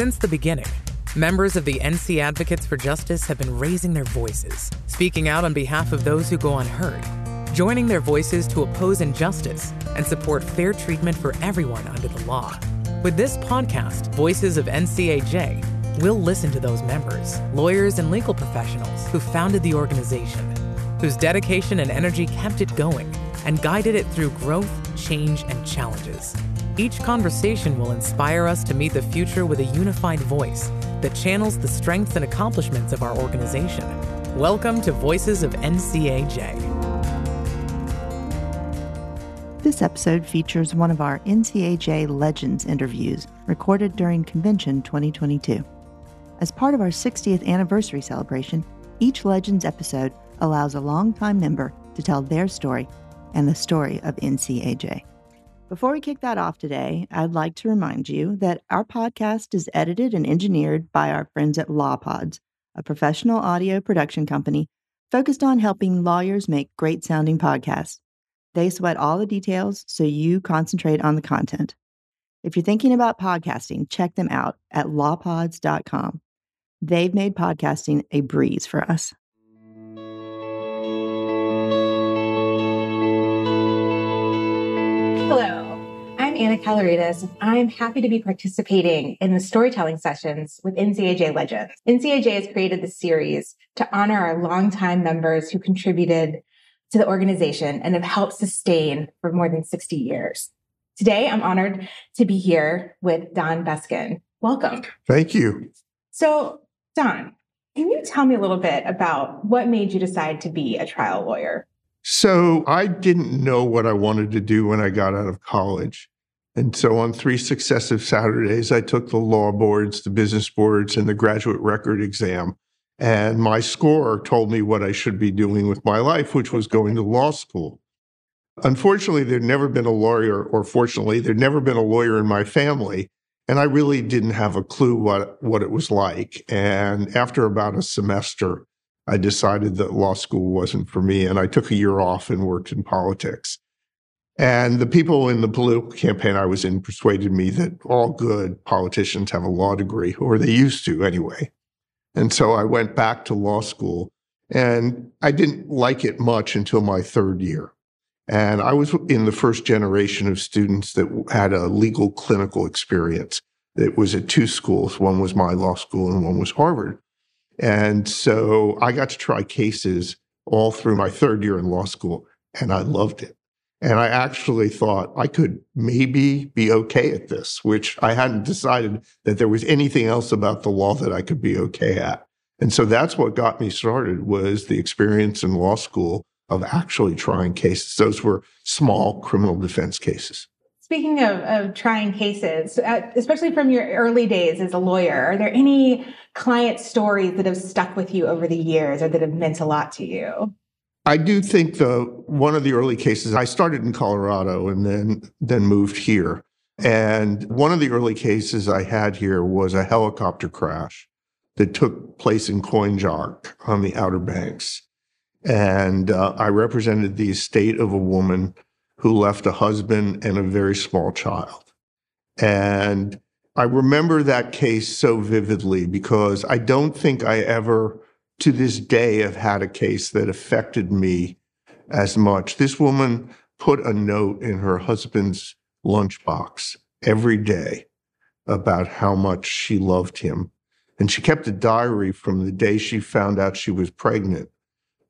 Since the beginning, members of the NC Advocates for Justice have been raising their voices, speaking out on behalf of those who go unheard, joining their voices to oppose injustice and support fair treatment for everyone under the law. With this podcast, Voices of NCAJ, we'll listen to those members, lawyers, and legal professionals who founded the organization, whose dedication and energy kept it going and guided it through growth, change, and challenges. Each conversation will inspire us to meet the future with a unified voice that channels the strengths and accomplishments of our organization. Welcome to Voices of NCAJ. This episode features one of our NCAJ Legends interviews recorded during Convention 2022. As part of our 60th anniversary celebration, each Legends episode allows a longtime member to tell their story and the story of NCAJ. Before we kick that off today, I'd like to remind you that our podcast is edited and engineered by our friends at LawPods, a professional audio production company focused on helping lawyers make great sounding podcasts. They sweat all the details so you concentrate on the content. If you're thinking about podcasting, check them out at lawpods.com. They've made podcasting a breeze for us. Anna Kalarites. I'm happy to be participating in the storytelling sessions with NCAJ Legends. NCAJ has created this series to honor our longtime members who contributed to the organization and have helped sustain for more than 60 years. Today, I'm honored to be here with Don Beskind. Welcome. Thank you. So, Don, can you tell me a little bit about what made you decide to be a trial lawyer? So, I didn't know what I wanted to do when I got out of college. And so, on three successive Saturdays, I took the law boards, the business boards, and the graduate record exam. And my score told me what I should be doing with my life, which was going to law school. Unfortunately, there'd never been a lawyer, or fortunately, there'd never been a lawyer in my family. And I really didn't have a clue what, what it was like. And after about a semester, I decided that law school wasn't for me. And I took a year off and worked in politics. And the people in the political campaign I was in persuaded me that all good politicians have a law degree, or they used to anyway. And so I went back to law school and I didn't like it much until my third year. And I was in the first generation of students that had a legal clinical experience. It was at two schools. One was my law school and one was Harvard. And so I got to try cases all through my third year in law school and I loved it. And I actually thought I could maybe be okay at this, which I hadn't decided that there was anything else about the law that I could be okay at. And so that's what got me started was the experience in law school of actually trying cases. Those were small criminal defense cases. Speaking of, of trying cases, uh, especially from your early days as a lawyer, are there any client stories that have stuck with you over the years or that have meant a lot to you? I do think the one of the early cases I started in Colorado and then then moved here. And one of the early cases I had here was a helicopter crash that took place in Coinjock on the Outer Banks. And uh, I represented the estate of a woman who left a husband and a very small child. And I remember that case so vividly because I don't think I ever to this day have had a case that affected me as much. This woman put a note in her husband's lunchbox every day about how much she loved him. And she kept a diary from the day she found out she was pregnant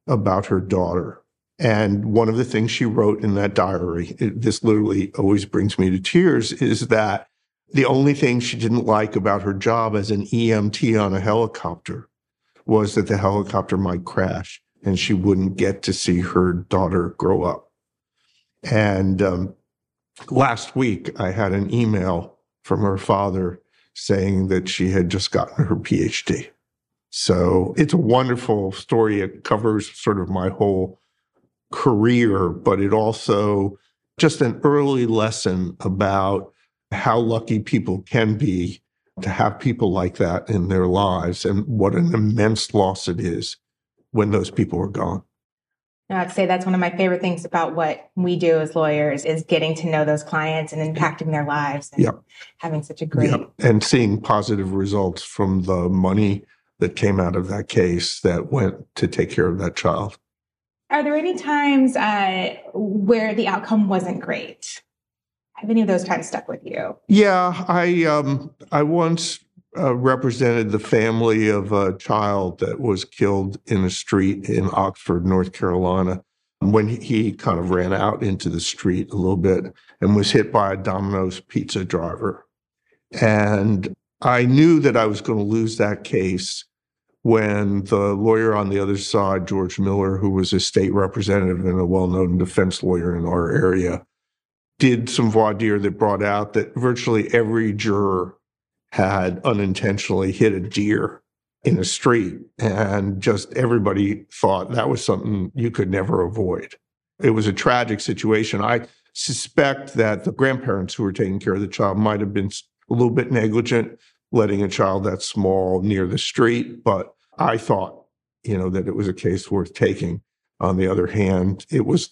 about her daughter. And one of the things she wrote in that diary, it, this literally always brings me to tears, is that the only thing she didn't like about her job as an EMT on a helicopter was that the helicopter might crash and she wouldn't get to see her daughter grow up. And um, last week, I had an email from her father saying that she had just gotten her PhD. So it's a wonderful story. It covers sort of my whole career, but it also just an early lesson about how lucky people can be to have people like that in their lives and what an immense loss it is when those people are gone. I'd say that's one of my favorite things about what we do as lawyers is getting to know those clients and impacting their lives and having such a great and seeing positive results from the money that came out of that case that went to take care of that child. Are there any times uh, where the outcome wasn't great? Have any of those times stuck with you? Yeah, I um, I once uh, represented the family of a child that was killed in a street in Oxford, North Carolina, when he kind of ran out into the street a little bit and was hit by a Domino's pizza driver. And I knew that I was going to lose that case when the lawyer on the other side, George Miller, who was a state representative and a well known defense lawyer in our area, did some voir dire that brought out that virtually every juror had unintentionally hit a deer in a street. And just everybody thought that was something you could never avoid. It was a tragic situation. I suspect that the grandparents who were taking care of the child might have been a little bit negligent letting a child that small near the street, but I thought, you know, that it was a case worth taking. On the other hand, it was,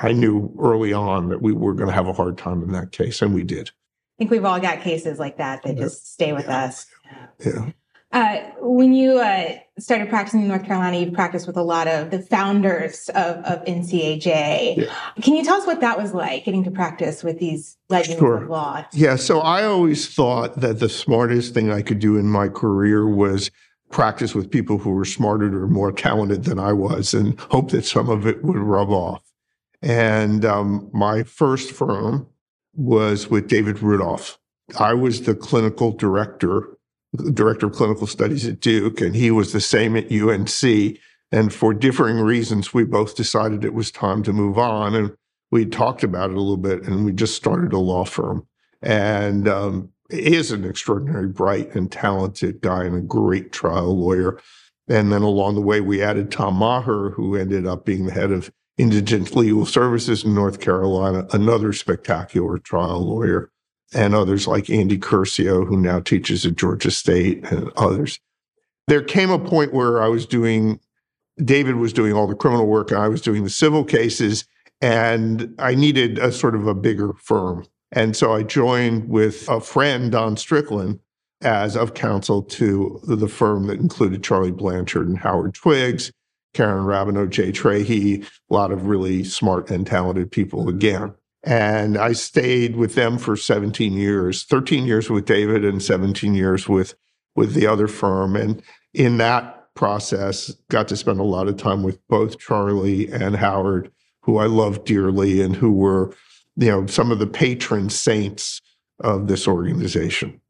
I knew early on that we were going to have a hard time in that case, and we did I think we've all got cases like that that just stay with yeah. us. Yeah. Uh, when you uh, started practicing in North Carolina, you practiced with a lot of the founders of, of NCAJ. Yeah. Can you tell us what that was like, getting to practice with these legends sure. of law? Yeah, so I always thought that the smartest thing I could do in my career was practice with people who were smarter or more talented than I was and hope that some of it would rub off. And um, my first firm was with David Rudolph. I was the clinical director, director of clinical studies at Duke, and he was the same at UNC. And for differing reasons, we both decided it was time to move on. And we talked about it a little bit, and we just started a law firm. And um, he is an extraordinary, bright, and talented guy, and a great trial lawyer. And then along the way, we added Tom Maher, who ended up being the head of Indigent Legal Services in North Carolina, another spectacular trial lawyer, and others like Andy Curcio, who now teaches at Georgia State, and others. There came a point where I was doing, David was doing all the criminal work, and I was doing the civil cases, and I needed a sort of a bigger firm. And so I joined with a friend, Don Strickland, as of counsel to the firm that included Charlie Blanchard and Howard Twiggs Karen Rabenau, Jay Trehy, a lot of really smart and talented people again. And I stayed with them for 17 years, 13 years with David and 17 years with, with the other firm. And in that process, got to spend a lot of time with both Charlie and Howard, who I love dearly and who were, you know, some of the patron saints of this organization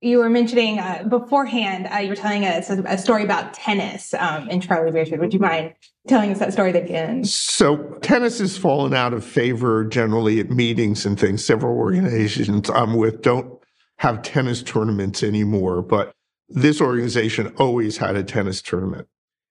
you were mentioning uh, beforehand, uh, you were telling us a, a story about tennis um, in Charlie Blanchard. Would you mind telling us that story again? So, tennis has fallen out of favor generally at meetings and things. Several organizations I'm with don't have tennis tournaments anymore, but this organization always had a tennis tournament.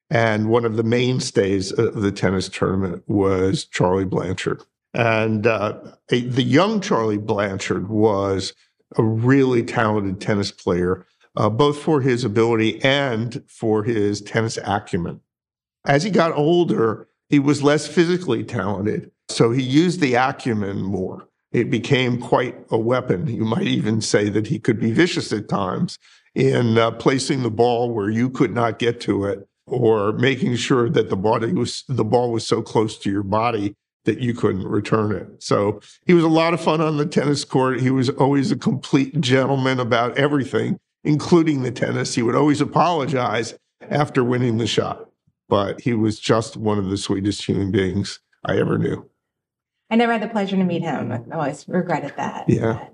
And one of the mainstays of the tennis tournament was Charlie Blanchard. And uh, a, the young Charlie Blanchard was a really talented tennis player, uh, both for his ability and for his tennis acumen. As he got older, he was less physically talented, so he used the acumen more. It became quite a weapon. You might even say that he could be vicious at times in uh, placing the ball where you could not get to it or making sure that the body was the ball was so close to your body that you couldn't return it. So he was a lot of fun on the tennis court. He was always a complete gentleman about everything, including the tennis. He would always apologize after winning the shot, but he was just one of the sweetest human beings I ever knew. I never had the pleasure to meet him. I always regretted that. Yeah. Um,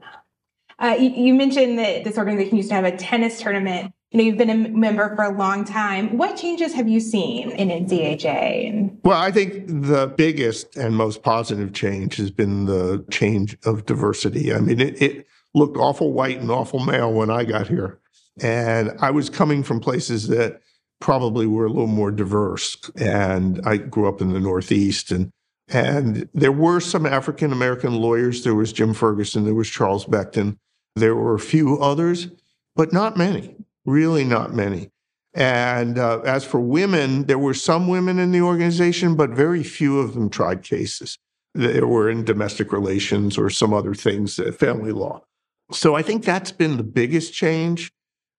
Uh, you, you, mentioned that this organization used to have a tennis tournament you know, you've been a member for a long time. What changes have you seen in NCAJ? Well, I think the biggest and most positive change has been the change of diversity. I mean, it, it looked awful white and awful male when I got here. And I was coming from places that probably were a little more diverse. And I grew up in the Northeast and and there were some African American lawyers. There was Jim Ferguson, there was Charles Becton. There were a few others, but not many really not many. And uh, as for women, there were some women in the organization, but very few of them tried cases. They were in domestic relations or some other things, uh, family law. So I think that's been the biggest change.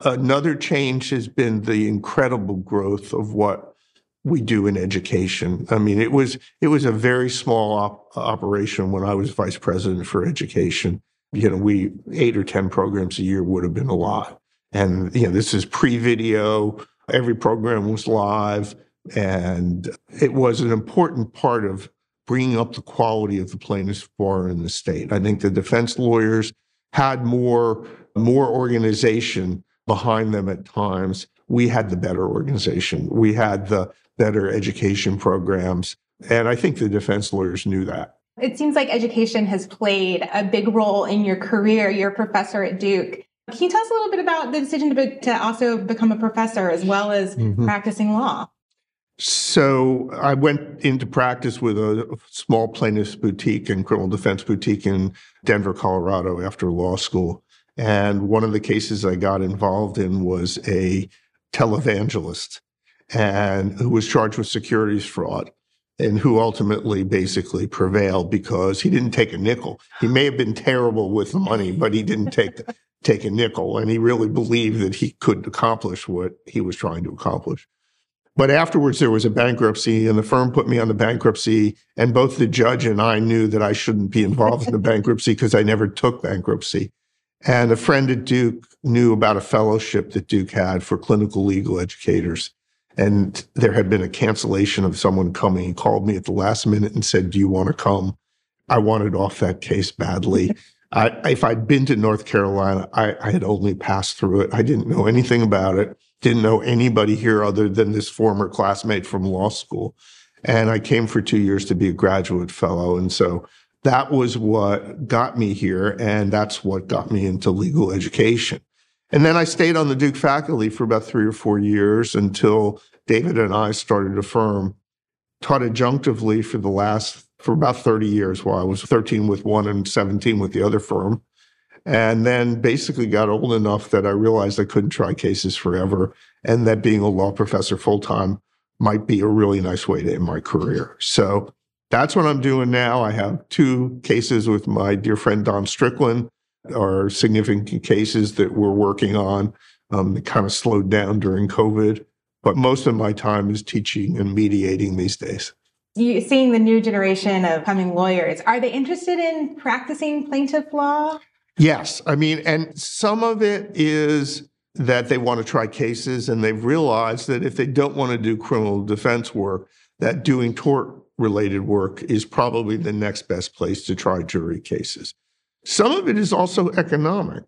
Another change has been the incredible growth of what we do in education. I mean, it was it was a very small op- operation when I was vice president for education. You know, we eight or ten programs a year would have been a lot. And you know, this is pre-video. Every program was live, and it was an important part of bringing up the quality of the plaintiffs bar in the state. I think the defense lawyers had more more organization behind them at times. We had the better organization. We had the better education programs. And I think the defense lawyers knew that. It seems like education has played a big role in your career. You're a professor at Duke. Can you tell us a little bit about the decision to, be, to also become a professor as well as mm-hmm. practicing law? So I went into practice with a small plaintiff's boutique and criminal defense boutique in Denver, Colorado after law school. And one of the cases I got involved in was a televangelist and who was charged with securities fraud and who ultimately basically prevailed because he didn't take a nickel. He may have been terrible with the money, but he didn't take take a nickel and he really believed that he could accomplish what he was trying to accomplish. But afterwards there was a bankruptcy and the firm put me on the bankruptcy and both the judge and I knew that I shouldn't be involved in the bankruptcy because I never took bankruptcy. And a friend at Duke knew about a fellowship that Duke had for clinical legal educators. And there had been a cancellation of someone coming. He called me at the last minute and said, Do you want to come? I wanted off that case badly. I, if I'd been to North Carolina, I, I had only passed through it. I didn't know anything about it, didn't know anybody here other than this former classmate from law school. And I came for two years to be a graduate fellow. And so that was what got me here. And that's what got me into legal education. And then I stayed on the Duke faculty for about three or four years until David and I started a firm, taught adjunctively for the last, for about 30 years while I was 13 with one and 17 with the other firm. And then basically got old enough that I realized I couldn't try cases forever and that being a law professor full time might be a really nice way to end my career. So that's what I'm doing now. I have two cases with my dear friend Don Strickland are significant cases that we're working on um, that kind of slowed down during COVID. But most of my time is teaching and mediating these days. You seeing the new generation of coming lawyers, are they interested in practicing plaintiff law? Yes. I mean, and some of it is that they want to try cases and they've realized that if they don't want to do criminal defense work, that doing tort related work is probably the next best place to try jury cases. Some of it is also economic,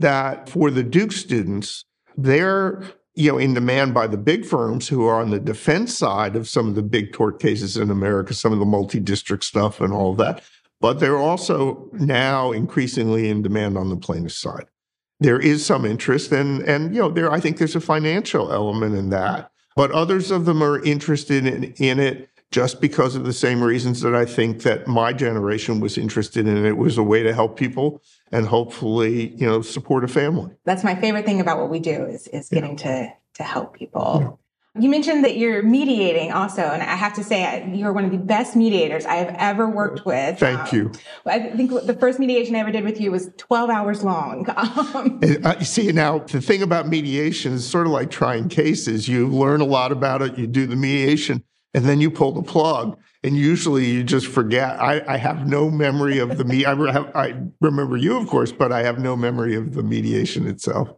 that for the Duke students, they're you know in demand by the big firms who are on the defense side of some of the big tort cases in America, some of the multi-district stuff and all of that. But they're also now increasingly in demand on the plaintiff side. There is some interest, and and you know there I think there's a financial element in that. But others of them are interested in, in it just because of the same reasons that I think that my generation was interested in it was a way to help people and hopefully, you know, support a family. That's my favorite thing about what we do is is getting yeah. to to help people. Yeah. You mentioned that you're mediating also, and I have to say you're one of the best mediators I have ever worked with. Thank um, you. I think the first mediation I ever did with you was 12 hours long. Um, uh, you see, now the thing about mediation is sort of like trying cases. You learn a lot about it. You do the mediation and then you pull the plug and usually you just forget. I, I have no memory of the me I, have, I remember you of course but i have no memory of the mediation itself.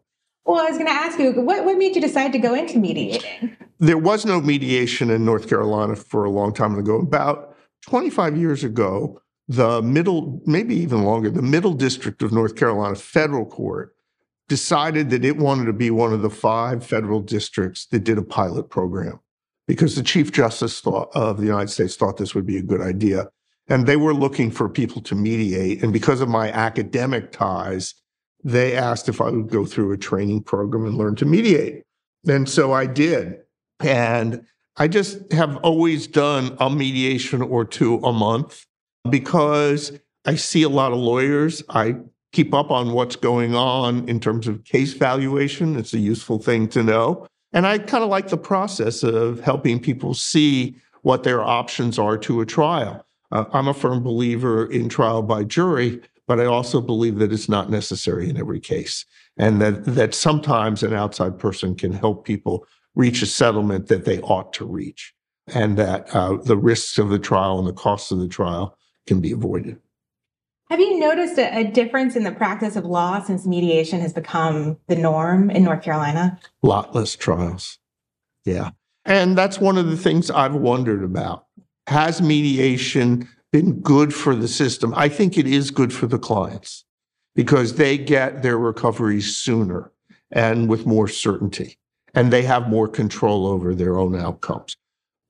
Well i was going to ask you what, what made you decide to go into mediating? There was no mediation in north carolina for a long time ago. About 25 years ago the middle maybe even longer the middle district of north carolina federal court decided that it wanted to be one of the five federal districts that did a pilot program because the Chief Justice thought, of the United States thought this would be a good idea. And they were looking for people to mediate. And because of my academic ties, they asked if I would go through a training program and learn to mediate. And so I did. And I just have always done a mediation or two a month because I see a lot of lawyers. I keep up on what's going on in terms of case valuation. It's a useful thing to know. And I kind of like the process of helping people see what their options are to a trial. Uh, I'm a firm believer in trial by jury, but I also believe that it's not necessary in every case, and that that sometimes an outside person can help people reach a settlement that they ought to reach, and that uh, the risks of the trial and the costs of the trial can be avoided. Have you noticed a, a, difference in the practice of law since mediation has become the norm in North Carolina? Lot less trials. Yeah. And that's one of the things I've wondered about. Has mediation been good for the system? I think it is good for the clients because they get their recovery sooner and with more certainty, and they have more control over their own outcomes.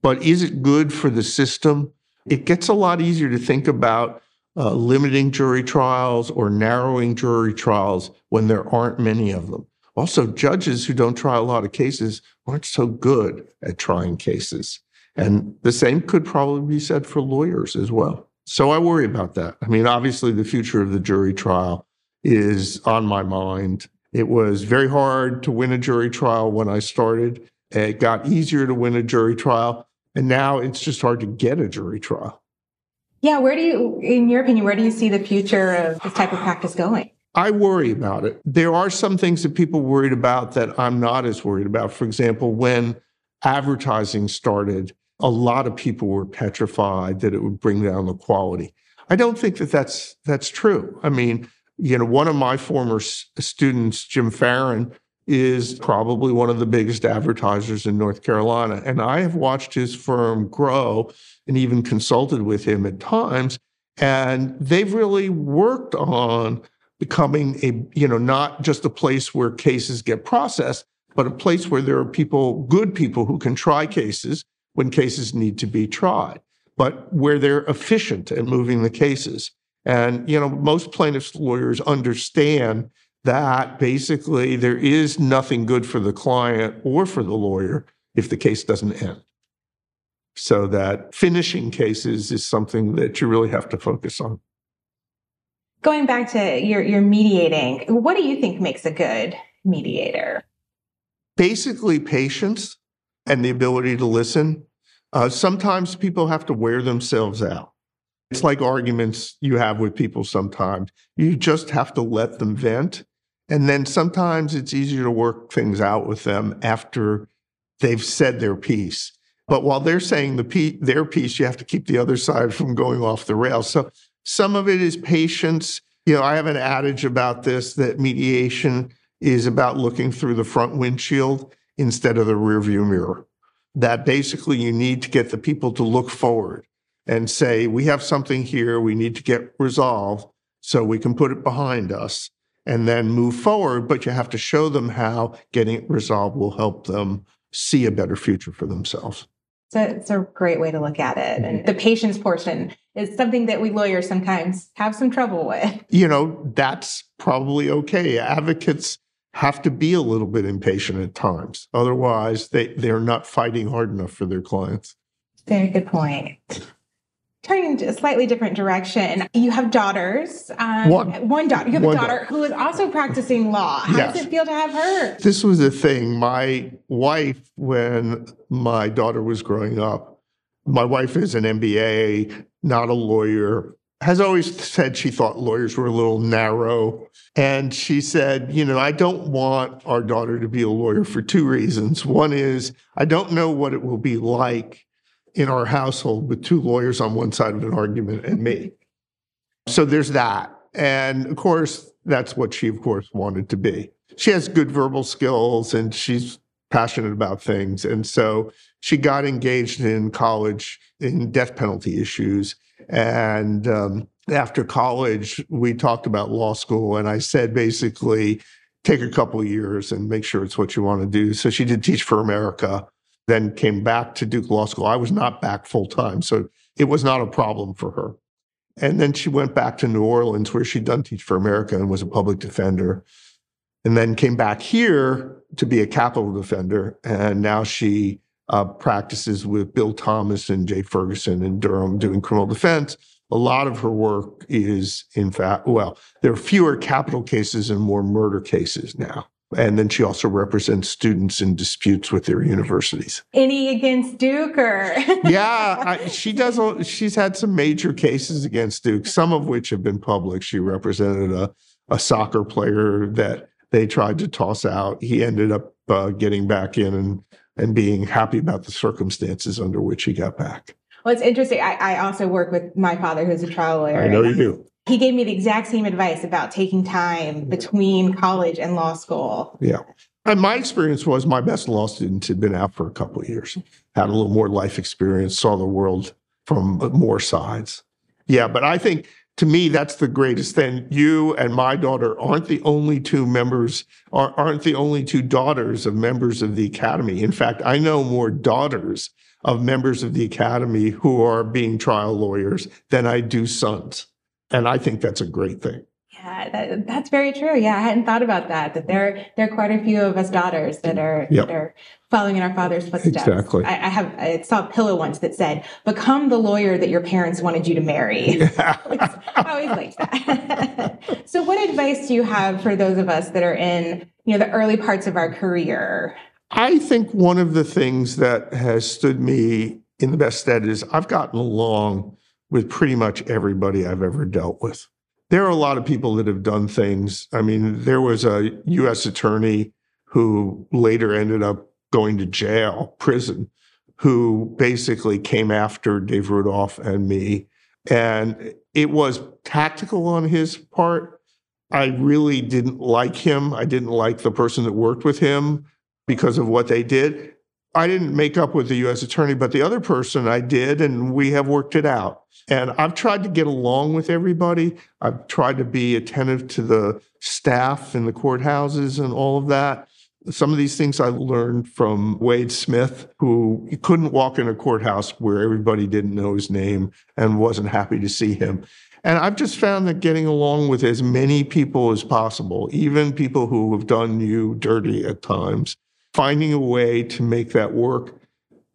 But is it good for the system? It gets a lot easier to think about uh, limiting jury trials or narrowing jury trials when there aren't many of them. Also, judges who don't try a lot of cases aren't so good at trying cases. And the same could probably be said for lawyers as well. So I worry about that. I mean, obviously, the future of the jury trial is on my mind. It was very hard to win a jury trial when I started. It got easier to win a jury trial. And now it's just hard to get a jury trial. Yeah, where do you, in your opinion, where do you see the future of this type of practice going? I worry about it. There are some things that people worried about that I'm not as worried about. For example, when advertising started, a lot of people were petrified that it would bring down the quality. I don't think that that's that's true. I mean, you know, one of my former students, Jim Farrin, is probably one of the biggest advertisers in North Carolina. And I have watched his firm grow and even consulted with him at times. And they've really worked on becoming a, you know, not just a place where cases get processed, but a place where there are people, good people who can try cases when cases need to be tried, but where they're efficient at moving the cases. And, you know, most plaintiffs' lawyers understand that basically there is nothing good for the client or for the lawyer if the case doesn't end. So that finishing cases is something that you really have to focus on. Going back to your, your mediating, what do you think makes a good mediator? Basically, patience and the ability to listen. Uh, sometimes people have to wear themselves out. It's like arguments you have with people sometimes. You just have to let them vent and then sometimes it's easier to work things out with them after they've said their piece. But while they're saying the their piece, you have to keep the other side from going off the rails. So some of it is patience. You know, I have an adage about this that mediation is about looking through the front windshield instead of the rearview mirror. That basically you need to get the people to look forward and say, we have something here we need to get resolved so we can put it behind us and then move forward. But you have to show them how getting it resolved will help them see a better future for themselves. So it's a great way to look at it. And mm-hmm. the patience portion is something that we lawyers sometimes have some trouble with. You know, that's probably okay. Advocates have to be a little bit impatient at times. Otherwise, they, they're not fighting hard enough for their clients. Very good point turning into a slightly different direction. You have daughters. Um, one, one daughter. You have a daughter, daughter, who is also practicing law. How yes. does it feel to have her? This was a thing. My wife, when my daughter was growing up, my wife is an MBA, not a lawyer. Has always said she thought lawyers were a little narrow. And she said, You know, I don't want our daughter to be a lawyer for two reasons. One is, I don't know what it will be like in our household with two lawyers on one side of an argument and me. So there's that. And of course, that's what she, of course, wanted to be. She has good verbal skills and she's passionate about things. And so she got engaged in college in death penalty issues. And um, after college, we talked about law school. And I said, basically, take a couple years and make sure it's what you want to do. So she did Teach for America then came back to Duke Law School. I was not back full time, so it was not a problem for her. And then she went back to New Orleans, where she'd done Teach for America and was a public defender, and then came back here to be a capital defender. And now she uh, practices with Bill Thomas and Jay Ferguson in Durham doing criminal defense. A lot of her work is, in fact, well, there are fewer capital cases and more murder cases now And then she also represents students in disputes with their universities. Any against Duke or? yeah, I, she does. She's had some major cases against Duke, some of which have been public. She represented a, a soccer player that they tried to toss out. He ended up uh, getting back in and, and being happy about the circumstances under which he got back. Well, it's interesting. I, I also work with my father, who's a trial lawyer. I know you do. He gave me the exact same advice about taking time between college and law school. Yeah. And my experience was my best law students had been out for a couple of years, had a little more life experience, saw the world from more sides. Yeah, but I think to me that's the greatest thing. You and my daughter aren't the only two members, aren't the only two daughters of members of the academy. In fact, I know more daughters of members of the academy who are being trial lawyers than I do sons. And I think that's a great thing. Yeah, that, that's very true. Yeah, I hadn't thought about that. That there, there are quite a few of us daughters that are yep. that are following in our father's footsteps. Exactly. I, I, have I saw a pillow once that said, "Become the lawyer that your parents wanted you to marry." I always like that. so, what advice do you have for those of us that are in you know the early parts of our career? I think one of the things that has stood me in the best stead is I've gotten along with pretty much everybody I've ever dealt with. There are a lot of people that have done things. I mean, there was a U.S. attorney who later ended up going to jail, prison, who basically came after Dave Rudolph and me. And it was tactical on his part. I really didn't like him. I didn't like the person that worked with him because of what they did. I didn't make up with the U.S. attorney, but the other person I did, and we have worked it out. And I've tried to get along with everybody. I've tried to be attentive to the staff in the courthouses and all of that. Some of these things I learned from Wade Smith, who couldn't walk in a courthouse where everybody didn't know his name and wasn't happy to see him. And I've just found that getting along with as many people as possible, even people who have done you dirty at times, finding a way to make that work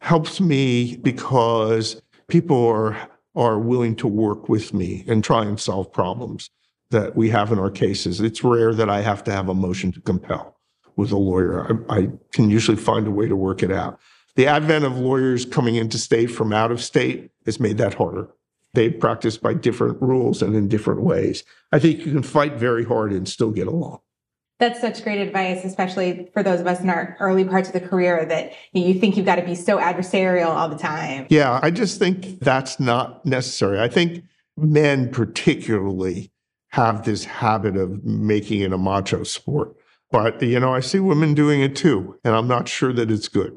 helps me because people are are willing to work with me and try and solve problems that we have in our cases. It's rare that I have to have a motion to compel with a lawyer. I, I can usually find a way to work it out. The advent of lawyers coming into state from out of state has made that harder. They practice by different rules and in different ways. I think you can fight very hard and still get along. That's such great advice, especially for those of us in our early parts of the career that you think you've got to be so adversarial all the time. Yeah, I just think that's not necessary. I think men, particularly, have this habit of making it a macho sport. But, you know, I see women doing it too, and I'm not sure that it's good.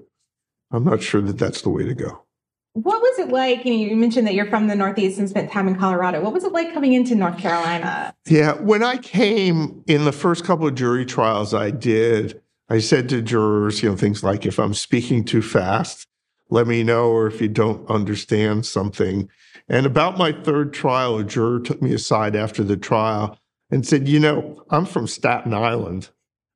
I'm not sure that that's the way to go. What was it like? You, you mentioned that you're from the Northeast and spent time in Colorado. What was it like coming into North Carolina? Yeah, when I came in the first couple of jury trials I did, I said to jurors, you know, things like if I'm speaking too fast, let me know, or if you don't understand something. And about my third trial, a juror took me aside after the trial and said, You know, I'm from Staten Island.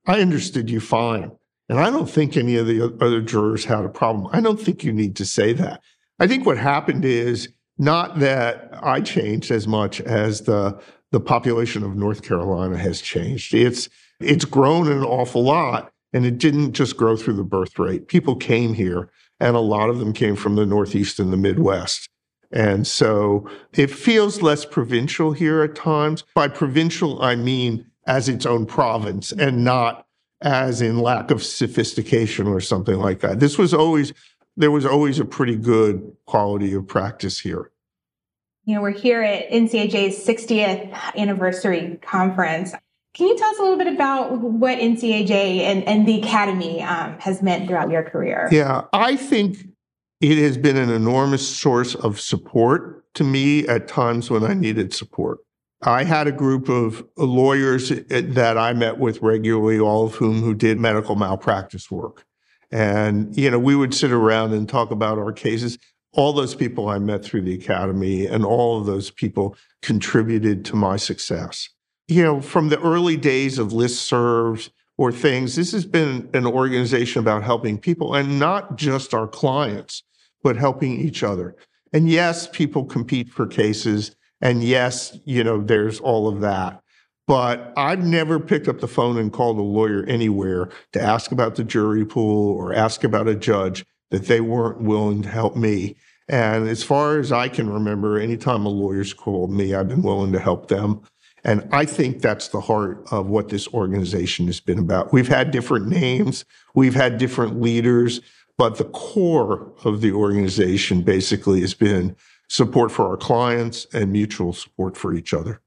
I understood you fine. And I don't think any of the other jurors had a problem. I don't think you need to say that. I think what happened is not that I changed as much as the the population of North Carolina has changed. It's it's grown an awful lot, and it didn't just grow through the birth rate. People came here, and a lot of them came from the Northeast and the Midwest. And so it feels less provincial here at times. By provincial, I mean as its own province and not as in lack of sophistication or something like that. This was always there was always a pretty good quality of practice here. You know, we're here at NCAJ's 60th anniversary conference. Can you tell us a little bit about what NCAJ and, and the Academy um, has meant throughout your career? Yeah, I think it has been an enormous source of support to me at times when I needed support. I had a group of lawyers that I met with regularly, all of whom who did medical malpractice work. And, you know, we would sit around and talk about our cases. All those people I met through the academy and all of those people contributed to my success. You know, from the early days of listservs or things, this has been an organization about helping people and not just our clients, but helping each other. And yes, people compete for cases. And yes, you know, there's all of that. But I've never picked up the phone and called a lawyer anywhere to ask about the jury pool or ask about a judge that they weren't willing to help me. And as far as I can remember, anytime a lawyer's called me, I've been willing to help them. And I think that's the heart of what this organization has been about. We've had different names, we've had different leaders, but the core of the organization basically has been support for our clients and mutual support for each other.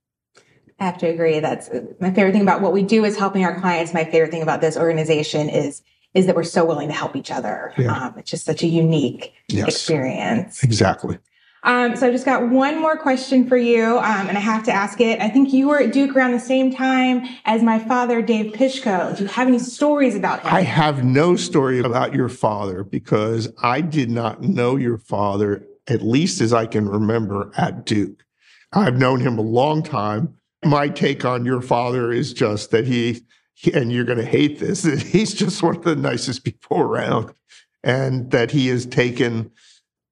I have to agree. That's my favorite thing about what we do is helping our clients. My favorite thing about this organization is is that we're so willing to help each other. Yeah. Um, it's just such a unique yes. experience. Exactly. Um, so I just got one more question for you, um, and I have to ask it. I think you were at Duke around the same time as my father, Dave Pishko. Do you have any stories about him? I have no story about your father because I did not know your father, at least as I can remember, at Duke. I've known him a long time. My take on your father is just that he, and you're going to hate this, that he's just one of the nicest people around and that he has taken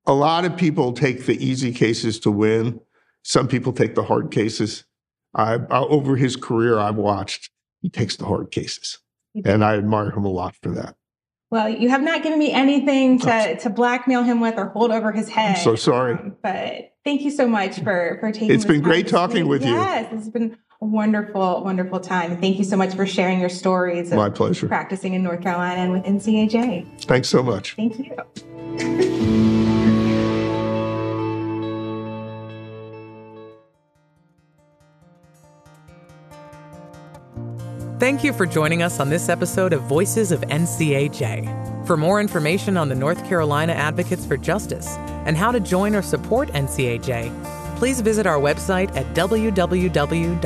a lot of people take the easy cases to win. Some people take the hard cases. I, I, over his career, I've watched he takes the hard cases, and I admire him a lot for that. Well, you have not given me anything to, to blackmail him with or hold over his head. I'm so sorry, um, but thank you so much for for taking. It's been great talking with yes, you. Yes, it's been a wonderful, wonderful time. Thank you so much for sharing your stories. My pleasure. Practicing in North Carolina and with NCAJ. Thanks so much. Thank you. Thank you for joining us on this episode of Voices of NCAJ. For more information on the North Carolina Advocates for Justice and how to join or support NCAJ, please visit our website at www.ncaj.com.